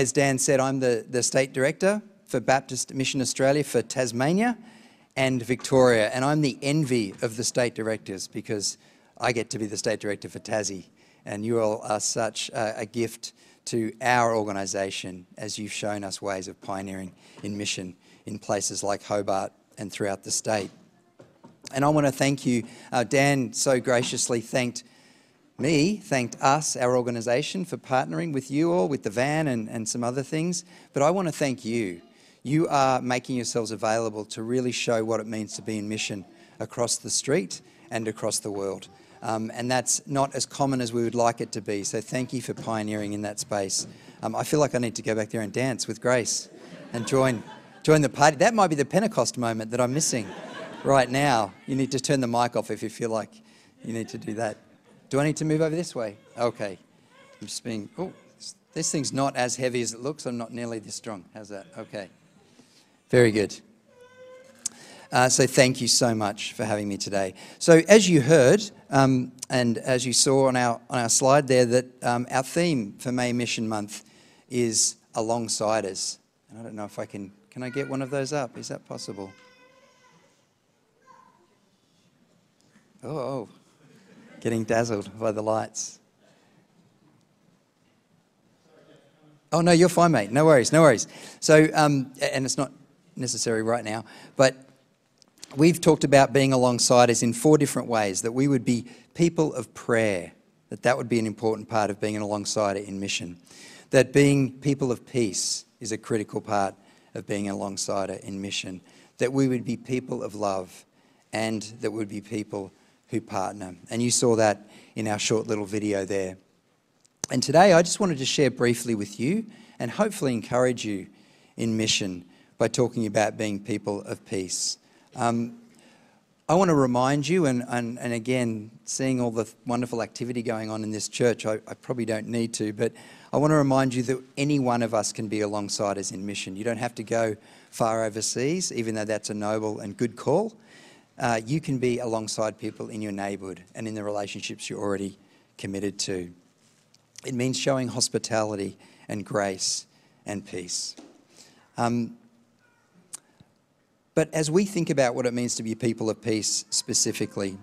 as Dan said, I'm the, the state director for Baptist Mission Australia for Tasmania and Victoria, and I'm the envy of the state directors because I get to be the state director for Tassie, and you all are such a, a gift to our organisation as you've shown us ways of pioneering in mission in places like Hobart and throughout the state. And I want to thank you. Uh, Dan so graciously thanked me, thanked us, our organisation, for partnering with you all, with the van and, and some other things. But I want to thank you. You are making yourselves available to really show what it means to be in mission across the street and across the world. Um, and that's not as common as we would like it to be. So thank you for pioneering in that space. Um, I feel like I need to go back there and dance with Grace and join, join the party. That might be the Pentecost moment that I'm missing right now. You need to turn the mic off if you feel like you need to do that. Do I need to move over this way? Okay. I'm just being, oh, this thing's not as heavy as it looks. I'm not nearly this strong. How's that? Okay. Very good. Uh, so thank you so much for having me today. So as you heard, um, and as you saw on our on our slide there, that um, our theme for May Mission Month is alongsiders. And I don't know if I can. Can I get one of those up? Is that possible? Oh, oh. Getting dazzled by the lights. Oh no, you're fine, mate. No worries, no worries. So, um, and it's not necessary right now, but we've talked about being alongsiders in four different ways that we would be people of prayer, that that would be an important part of being an alongsider in mission, that being people of peace is a critical part of being an alongsider in mission, that we would be people of love, and that we would be people who partner. And you saw that in our short little video there. And today I just wanted to share briefly with you and hopefully encourage you in mission by talking about being people of peace. Um, I want to remind you, and, and, and again, seeing all the wonderful activity going on in this church, I, I probably don't need to, but I want to remind you that any one of us can be alongsiders in mission. You don't have to go far overseas, even though that's a noble and good call. Uh, you can be alongside people in your neighbourhood and in the relationships you're already committed to. It means showing hospitality and grace and peace. Um, but as we think about what it means to be people of peace specifically,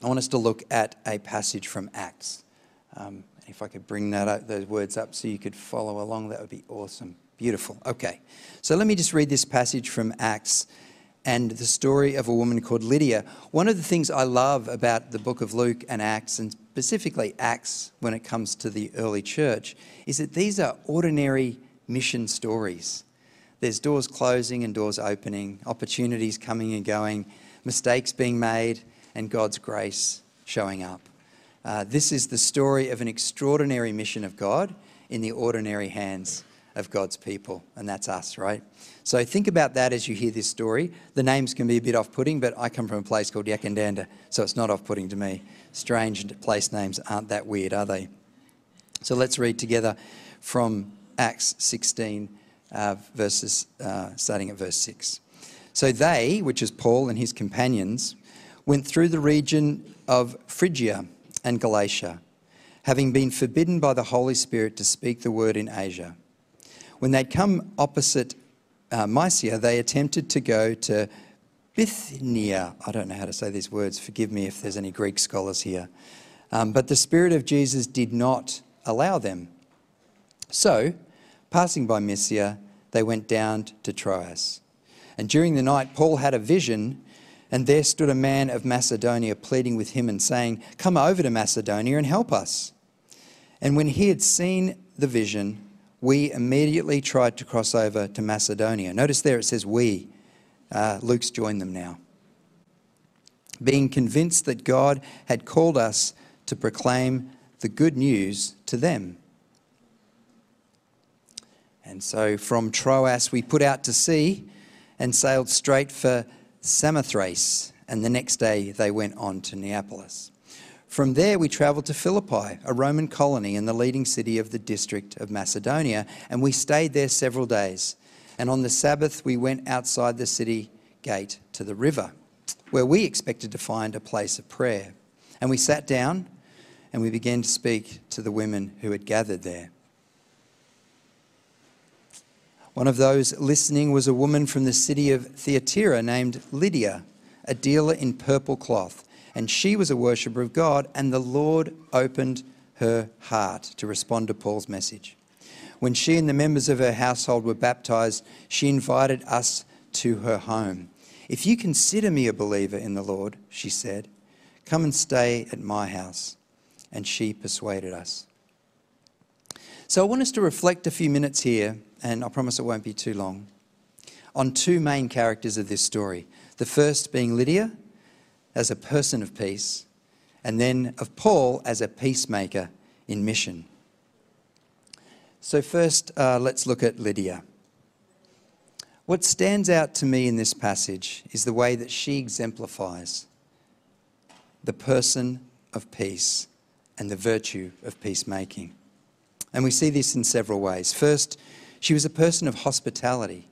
I want us to look at a passage from Acts. Um, if I could bring that up, those words up so you could follow along, that would be awesome. Beautiful. Okay. So let me just read this passage from Acts and the story of a woman called Lydia. One of the things I love about the book of Luke and Acts, and specifically Acts when it comes to the early church, is that these are ordinary mission stories. There's doors closing and doors opening, opportunities coming and going, mistakes being made, and God's grace showing up. Uh, this is the story of an extraordinary mission of God in the ordinary hands of God's people, and that's us, right? So think about that as you hear this story. The names can be a bit off putting, but I come from a place called Yackandandah, so it's not off putting to me. Strange place names aren't that weird, are they? So let's read together from Acts 16 uh, verses uh, starting at verse 6. So they, which is Paul and his companions, went through the region of Phrygia and Galatia, having been forbidden by the Holy Spirit to speak the word in Asia. When they'd come opposite uh, Mysia, they attempted to go to Bithynia. I don't know how to say these words. Forgive me if there's any Greek scholars here. Um, but the Spirit of Jesus did not allow them. So, Passing by Mysia, they went down to Troas. And during the night, Paul had a vision, and there stood a man of Macedonia pleading with him and saying, Come over to Macedonia and help us. And when he had seen the vision, we immediately tried to cross over to Macedonia. Notice there it says we. Uh, Luke's joined them now. Being convinced that God had called us to proclaim the good news to them. And so from Troas, we put out to sea and sailed straight for Samothrace. And the next day, they went on to Neapolis. From there, we travelled to Philippi, a Roman colony and the leading city of the district of Macedonia, and we stayed there several days. And on the Sabbath, we went outside the city gate to the river, where we expected to find a place of prayer. And we sat down and we began to speak to the women who had gathered there. One of those listening was a woman from the city of Thyatira named Lydia, a dealer in purple cloth, and she was a worshipper of God, and the Lord opened her heart to respond to Paul's message. When she and the members of her household were baptized, she invited us to her home. If you consider me a believer in the Lord, she said, come and stay at my house. And she persuaded us. So I want us to reflect a few minutes here, and I promise it won't be too long, on two main characters of this story. The first being Lydia as a person of peace, and then of Paul as a peacemaker in mission. So, first, uh, let's look at Lydia. What stands out to me in this passage is the way that she exemplifies the person of peace and the virtue of peacemaking. And we see this in several ways. First, she was a person of hospitality.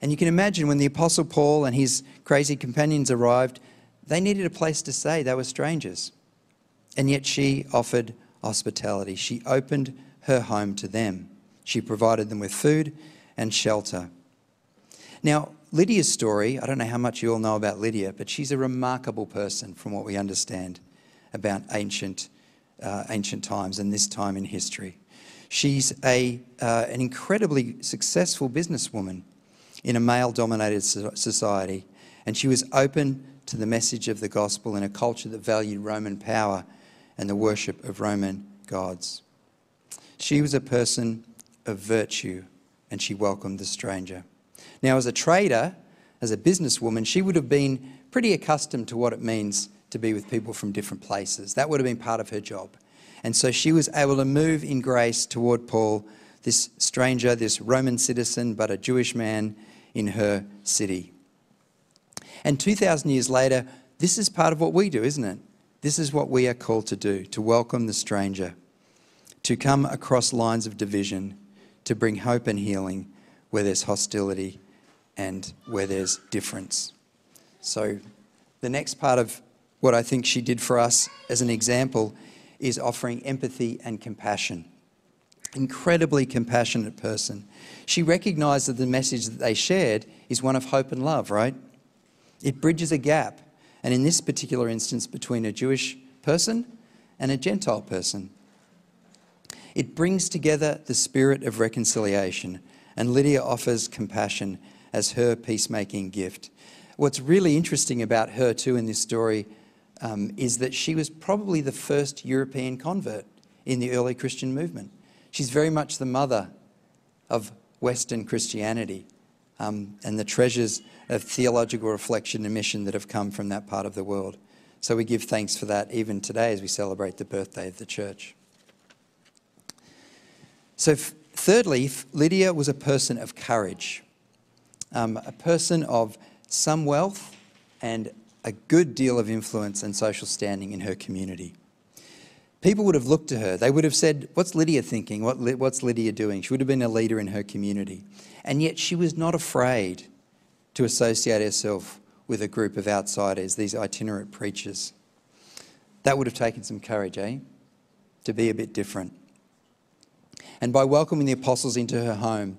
And you can imagine when the Apostle Paul and his crazy companions arrived, they needed a place to stay. They were strangers. And yet she offered hospitality. She opened her home to them. She provided them with food and shelter. Now, Lydia's story, I don't know how much you all know about Lydia, but she's a remarkable person from what we understand about ancient, uh, ancient times and this time in history. She's a, uh, an incredibly successful businesswoman in a male dominated society, and she was open to the message of the gospel in a culture that valued Roman power and the worship of Roman gods. She was a person of virtue, and she welcomed the stranger. Now, as a trader, as a businesswoman, she would have been pretty accustomed to what it means to be with people from different places. That would have been part of her job. And so she was able to move in grace toward Paul, this stranger, this Roman citizen, but a Jewish man in her city. And 2,000 years later, this is part of what we do, isn't it? This is what we are called to do to welcome the stranger, to come across lines of division, to bring hope and healing where there's hostility and where there's difference. So, the next part of what I think she did for us as an example is offering empathy and compassion. Incredibly compassionate person. She recognized that the message that they shared is one of hope and love, right? It bridges a gap, and in this particular instance, between a Jewish person and a Gentile person. It brings together the spirit of reconciliation, and Lydia offers compassion as her peacemaking gift. What's really interesting about her, too, in this story um, is that she was probably the first European convert in the early Christian movement. She's very much the mother of Western Christianity um, and the treasures of theological reflection and mission that have come from that part of the world. So we give thanks for that even today as we celebrate the birthday of the church. So, thirdly, Lydia was a person of courage um, a person of some wealth and a good deal of influence and social standing in her community. People would have looked to her. They would have said, What's Lydia thinking? What, what's Lydia doing? She would have been a leader in her community. And yet she was not afraid to associate herself with a group of outsiders, these itinerant preachers. That would have taken some courage, eh? To be a bit different. And by welcoming the apostles into her home,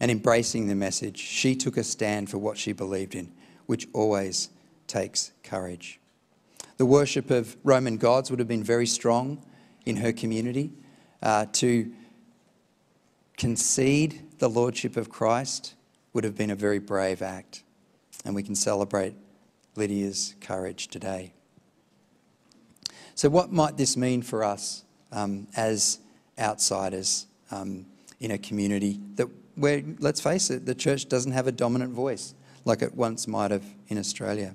and embracing the message, she took a stand for what she believed in, which always takes courage. The worship of Roman gods would have been very strong in her community. Uh, to concede the lordship of Christ would have been a very brave act, and we can celebrate Lydia's courage today. So, what might this mean for us um, as outsiders um, in a community that where, let's face it, the church doesn't have a dominant voice like it once might have in Australia.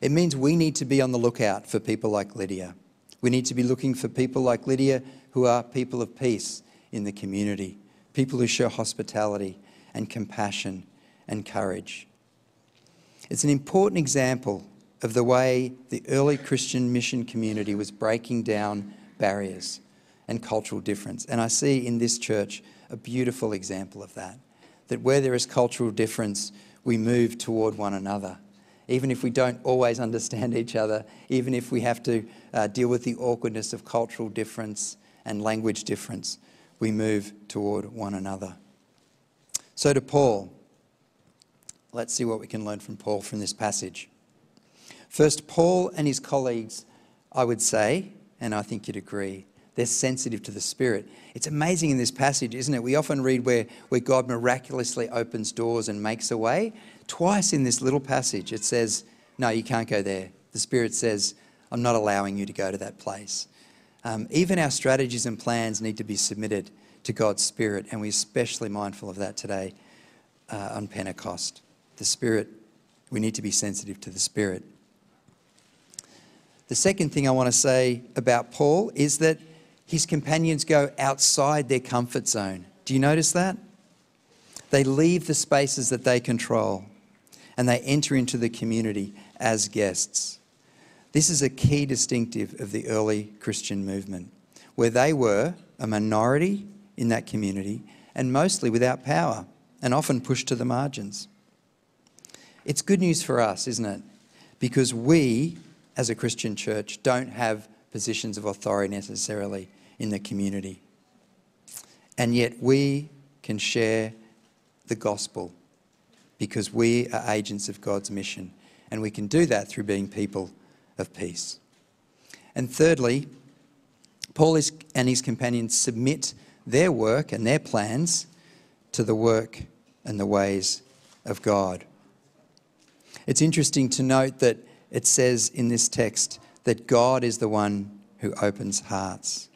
It means we need to be on the lookout for people like Lydia. We need to be looking for people like Lydia who are people of peace in the community, people who show hospitality and compassion and courage. It's an important example of the way the early Christian mission community was breaking down barriers and cultural difference. And I see in this church a beautiful example of that. That where there is cultural difference, we move toward one another. Even if we don't always understand each other, even if we have to uh, deal with the awkwardness of cultural difference and language difference, we move toward one another So, to Paul, let's see what we can learn from Paul from this passage. First, Paul and his colleagues, I would say, and I think you'd agree, they're sensitive to the Spirit. It's amazing in this passage, isn't it? We often read where, where God miraculously opens doors and makes a way. Twice in this little passage, it says, No, you can't go there. The Spirit says, I'm not allowing you to go to that place. Um, even our strategies and plans need to be submitted to God's Spirit, and we're especially mindful of that today uh, on Pentecost. The Spirit, we need to be sensitive to the Spirit. The second thing I want to say about Paul is that his companions go outside their comfort zone. Do you notice that? They leave the spaces that they control and they enter into the community as guests. This is a key distinctive of the early Christian movement, where they were a minority in that community and mostly without power and often pushed to the margins. It's good news for us, isn't it? Because we, as a Christian church, don't have positions of authority necessarily in the community. And yet we can share the gospel because we are agents of God's mission. And we can do that through being people of peace. And thirdly, Paul and his companions submit their work and their plans to the work and the ways of God. It's interesting to note that it says in this text that God is the one who opens hearts.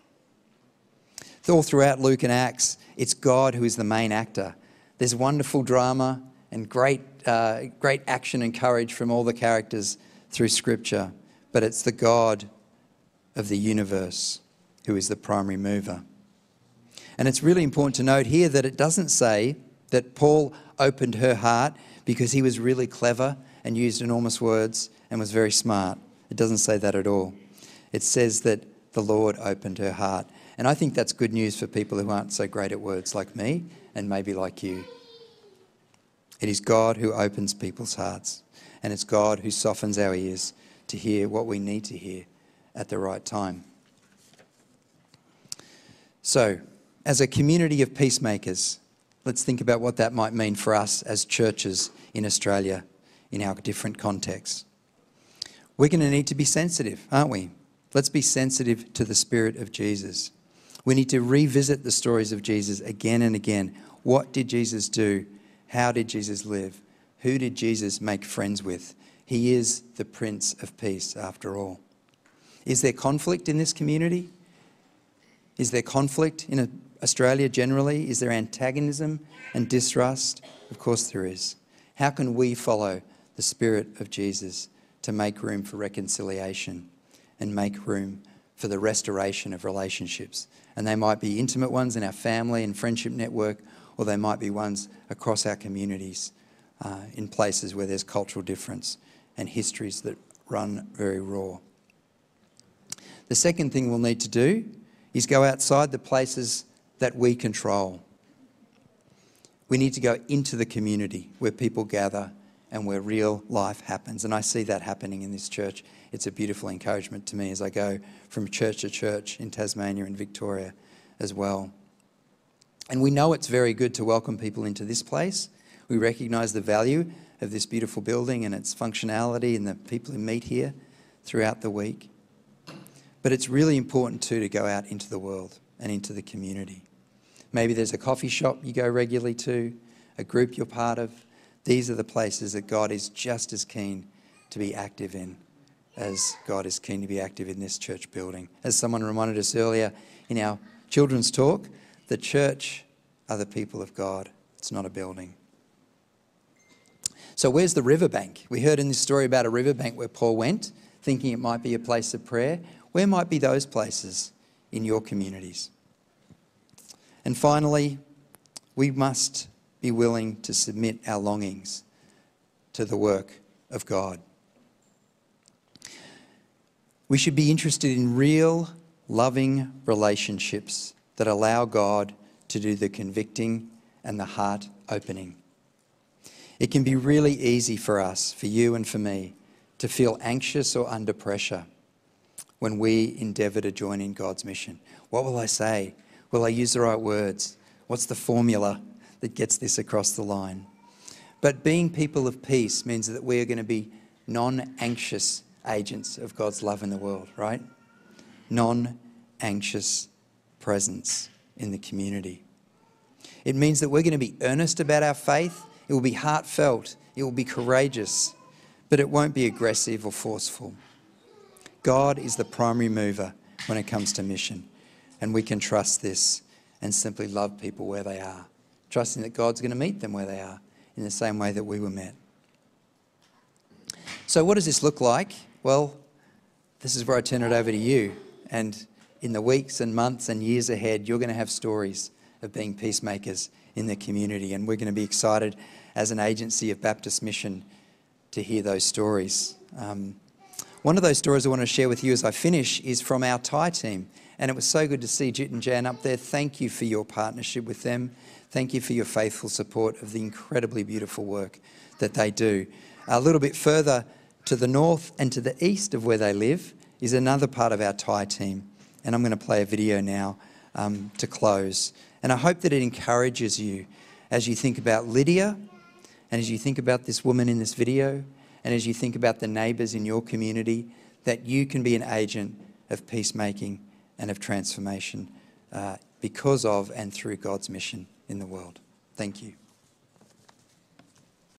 All throughout Luke and Acts, it's God who is the main actor. There's wonderful drama and great, uh, great action and courage from all the characters through Scripture, but it's the God of the universe who is the primary mover. And it's really important to note here that it doesn't say that Paul opened her heart because he was really clever and used enormous words and was very smart. It doesn't say that at all. It says that the Lord opened her heart. And I think that's good news for people who aren't so great at words like me and maybe like you. It is God who opens people's hearts, and it's God who softens our ears to hear what we need to hear at the right time. So, as a community of peacemakers, let's think about what that might mean for us as churches in Australia in our different contexts. We're going to need to be sensitive, aren't we? Let's be sensitive to the Spirit of Jesus. We need to revisit the stories of Jesus again and again. What did Jesus do? How did Jesus live? Who did Jesus make friends with? He is the Prince of Peace, after all. Is there conflict in this community? Is there conflict in Australia generally? Is there antagonism and distrust? Of course there is. How can we follow the Spirit of Jesus to make room for reconciliation and make room for the restoration of relationships and they might be intimate ones in our family and friendship network, or they might be ones across our communities uh, in places where there's cultural difference and histories that run very raw. The second thing we'll need to do is go outside the places that we control. We need to go into the community where people gather and where real life happens. And I see that happening in this church. It's a beautiful encouragement to me as I go from church to church in Tasmania and Victoria as well. And we know it's very good to welcome people into this place. We recognise the value of this beautiful building and its functionality and the people who meet here throughout the week. But it's really important too to go out into the world and into the community. Maybe there's a coffee shop you go regularly to, a group you're part of, these are the places that God is just as keen to be active in as God is keen to be active in this church building. As someone reminded us earlier in our children's talk, the church are the people of God, it's not a building. So, where's the riverbank? We heard in this story about a riverbank where Paul went, thinking it might be a place of prayer. Where might be those places in your communities? And finally, we must be willing to submit our longings to the work of God. We should be interested in real, loving relationships that allow God to do the convicting and the heart opening. It can be really easy for us, for you and for me, to feel anxious or under pressure when we endeavour to join in God's mission. What will I say? Will I use the right words? What's the formula? that gets this across the line. But being people of peace means that we are going to be non anxious agents of God's love in the world, right? Non anxious presence in the community. It means that we're going to be earnest about our faith, it will be heartfelt, it will be courageous, but it won't be aggressive or forceful. God is the primary mover when it comes to mission, and we can trust this and simply love people where they are, trusting that God's going to meet them where they are in the same way that we were met. So, what does this look like? Well, this is where I turn it over to you. And in the weeks and months and years ahead, you're going to have stories of being peacemakers in the community. And we're going to be excited as an agency of Baptist Mission to hear those stories. Um, one of those stories I want to share with you as I finish is from our Thai team. And it was so good to see Jit and Jan up there. Thank you for your partnership with them. Thank you for your faithful support of the incredibly beautiful work that they do. A little bit further to the north and to the east of where they live is another part of our Thai team. And I'm going to play a video now um, to close. And I hope that it encourages you as you think about Lydia and as you think about this woman in this video and as you think about the neighbours in your community, that you can be an agent of peacemaking and of transformation uh, because of and through God's mission in the world. Thank you.